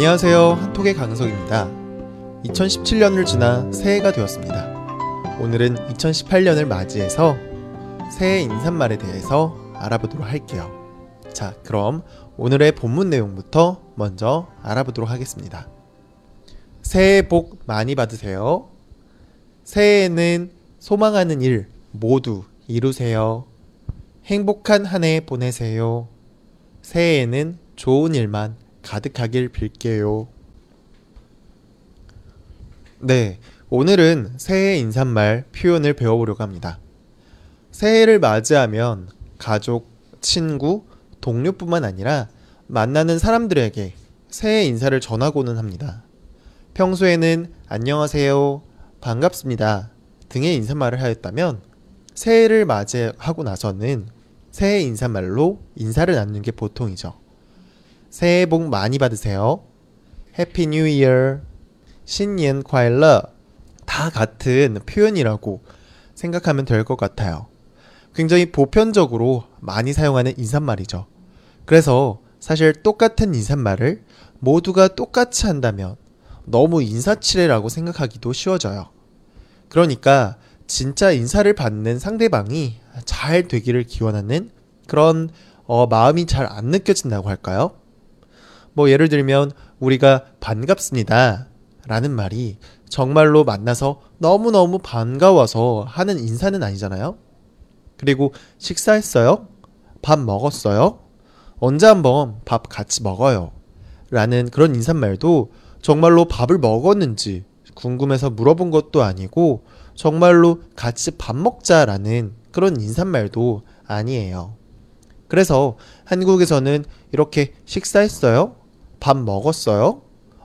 안녕하세요. 한톡의 강석입니다. 2017년을 지나 새해가 되었습니다. 오늘은 2018년을 맞이해서 새해 인사말에 대해서 알아보도록 할게요. 자, 그럼 오늘의 본문 내용부터 먼저 알아보도록 하겠습니다. 새해 복 많이 받으세요. 새해에는 소망하는 일 모두 이루세요. 행복한 한 해 보내세요. 새해에는 좋은 일만 가득하길 빌게요. 네, 오늘은 새해 인사말 표현을 배워보려고 합니다. 새해를 맞이하면 가족, 친구, 동료뿐만 아니라 만나는 사람들에게 새해 인사를 전하고는 합니다. 평소에는 안녕하세요, 반갑습니다 등의 인사말을 하였다면 새해를 맞이하고 나서는 새해 인사말로 인사를 나누는 게 보통이죠. 새해 복 많이 받으세요. Happy New Year. 新年快乐. 다 같은 표현이라고 생각하면 될 것 같아요. 굉장히 보편적으로 많이 사용하는 인사말이죠. 그래서 사실 똑같은 인사말을 모두가 똑같이 한다면 너무 인사치레라고 생각하기도 쉬워져요. 그러니까 진짜 인사를 받는 상대방이 잘 되기를 기원하는 그런 어, 마음이 잘 안 느껴진다고 할까요? 뭐 예를 들면 우리가 반갑습니다 라는 말이 정말로 만나서 너무너무 반가워서 하는 인사는 아니잖아요. 그리고 식사했어요? 밥 먹었어요? 언제 한번 밥 같이 먹어요? 라는 그런 인사말도 정말로 밥을 먹었는지 궁금해서 물어본 것도 아니고 정말로 같이 밥 먹자라는 그런 인사말도 아니에요. 그래서 한국에서는 이렇게 식사했어요? 밥 먹었어요?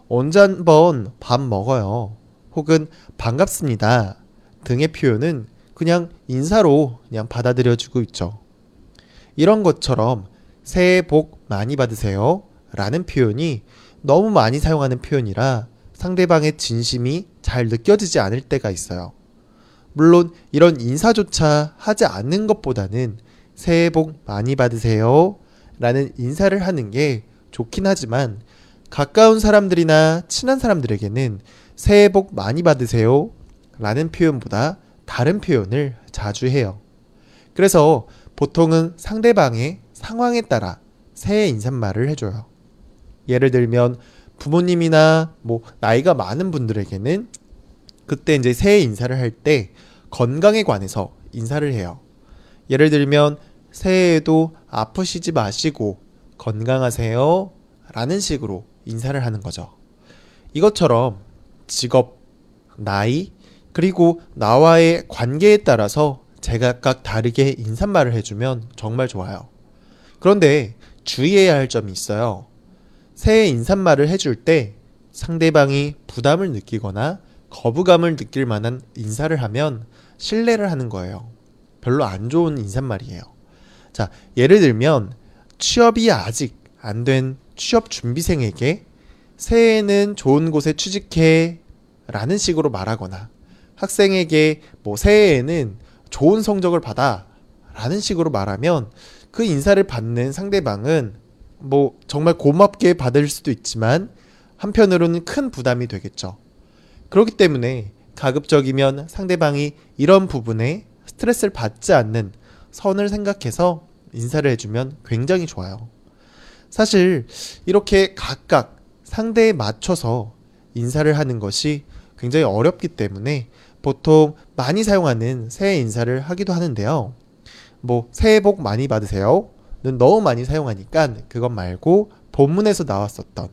언제 한번 밥 먹어요? 혹은 반갑습니다. 등의 표현은 그냥 인사로 그냥 받아들여주고 있죠. 이런 것처럼 새해 복 많이 받으세요. 라는 표현이 너무 많이 사용하는 표현이라 상대방의 진심이 잘 느껴지지 않을 때가 있어요. 물론 이런 인사조차 하지 않는 것보다는 새해 복 많이 받으세요. 라는 인사를 하는 게 좋긴 하지만 가까운 사람들이나 친한 사람들에게는 새해 복 많이 받으세요. 라는 표현보다 다른 표현을 자주 해요. 그래서 보통은 상대방의 상황에 따라 새해 인사말을 해줘요. 예를 들면 부모님이나 뭐 나이가 많은 분들에게는 그때 이제 새해 인사를 할 때 건강에 관해서 인사를 해요. 예를 들면 새해에도 아프시지 마시고 건강하세요. 라는 식으로 인사를 하는 거죠. 이것처럼 직업, 나이, 그리고 나와의 관계에 따라서 제각각 다르게 인사말을 해주면 정말 좋아요. 그런데 주의해야 할 점이 있어요. 새해 인사말을 해줄 때 상대방이 부담을 느끼거나 거부감을 느낄 만한 인사를 하면 신뢰를 하는 거예요. 별로 안 좋은 인사말이에요. 자, 예를 들면 취업이 아직 안 된 취업 준비생에게 새해에는 좋은 곳에 취직해 라는 식으로 말하거나 학생에게 뭐 새해에는 좋은 성적을 받아 라는 식으로 말하면 그 인사를 받는 상대방은 뭐 정말 고맙게 받을 수도 있지만 한편으로는 큰 부담이 되겠죠. 그렇기 때문에 가급적이면 상대방이 이런 부분에 스트레스를 받지 않는 선을 생각해서 인사를 해주면 굉장히 좋아요. 사실 이렇게 각각 상대에 맞춰서 인사를 하는 것이 굉장히 어렵기 때문에 보통 많이 사용하는 새해 인사를 하기도 하는데요. 뭐 새해 복 많이 받으세요. 는 너무 많이 사용하니까 그것 말고 본문에서 나왔었던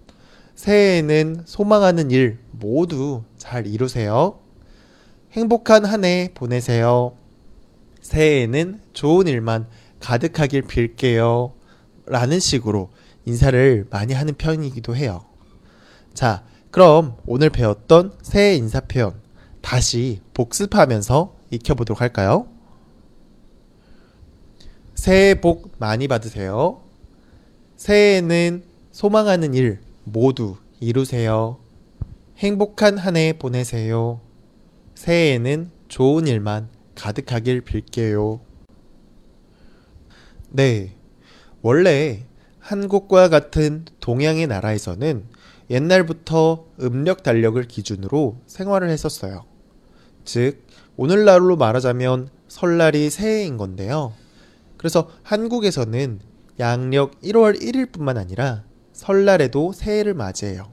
새해에는 소망하는 일 모두 잘 이루세요. 행복한 한 해 보내세요. 새해에는 좋은 일만 가득하길 빌게요. 라는 식으로 인사를 많이 하는 편이기도 해요. 자, 그럼 오늘 배웠던 새해 인사 표현 다시 복습하면서 익혀보도록 할까요? 새해 복 많이 받으세요. 새해에는 소망하는 일 모두 이루세요. 행복한 한 해 보내세요. 새해에는 좋은 일만 가득하길 빌게요. 네. 원래 한국과 같은 동양의 나라에서는 옛날부터 음력 달력을 기준으로 생활을 했었어요. 즉, 오늘날로 말하자면 설날이 새해인 건데요. 그래서 한국에서는 양력 1월 1일뿐만 아니라 설날에도 새해를 맞이해요.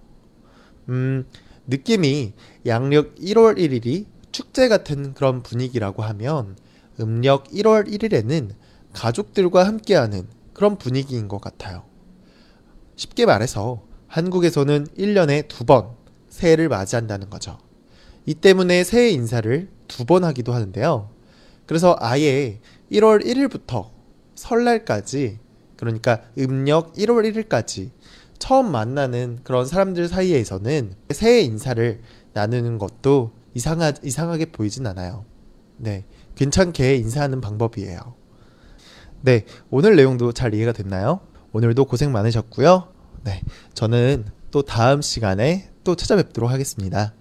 음, 느낌이 양력 1월 1일이 축제 같은 그런 분위기라고 하면 음력 1월 1일에는 가족들과 함께하는 그런 분위기인 것 같아요. 쉽게 말해서 한국에서는 1년에 두 번 새해를 맞이한다는 거죠. 이 때문에 새해 인사를 두 번 하기도 하는데요. 그래서 아예 1월 1일부터 설날까지 그러니까 음력 1월 1일까지 처음 만나는 그런 사람들 사이에서는 새해 인사를 나누는 것도 이상하, 이상하게 보이진 않아요. 네. 괜찮게 인사하는 방법이에요. 네. 오늘 내용도 잘 이해가 됐나요? 오늘도 고생 많으셨고요. 네. 저는 또 다음 시간에 또 찾아뵙도록 하겠습니다.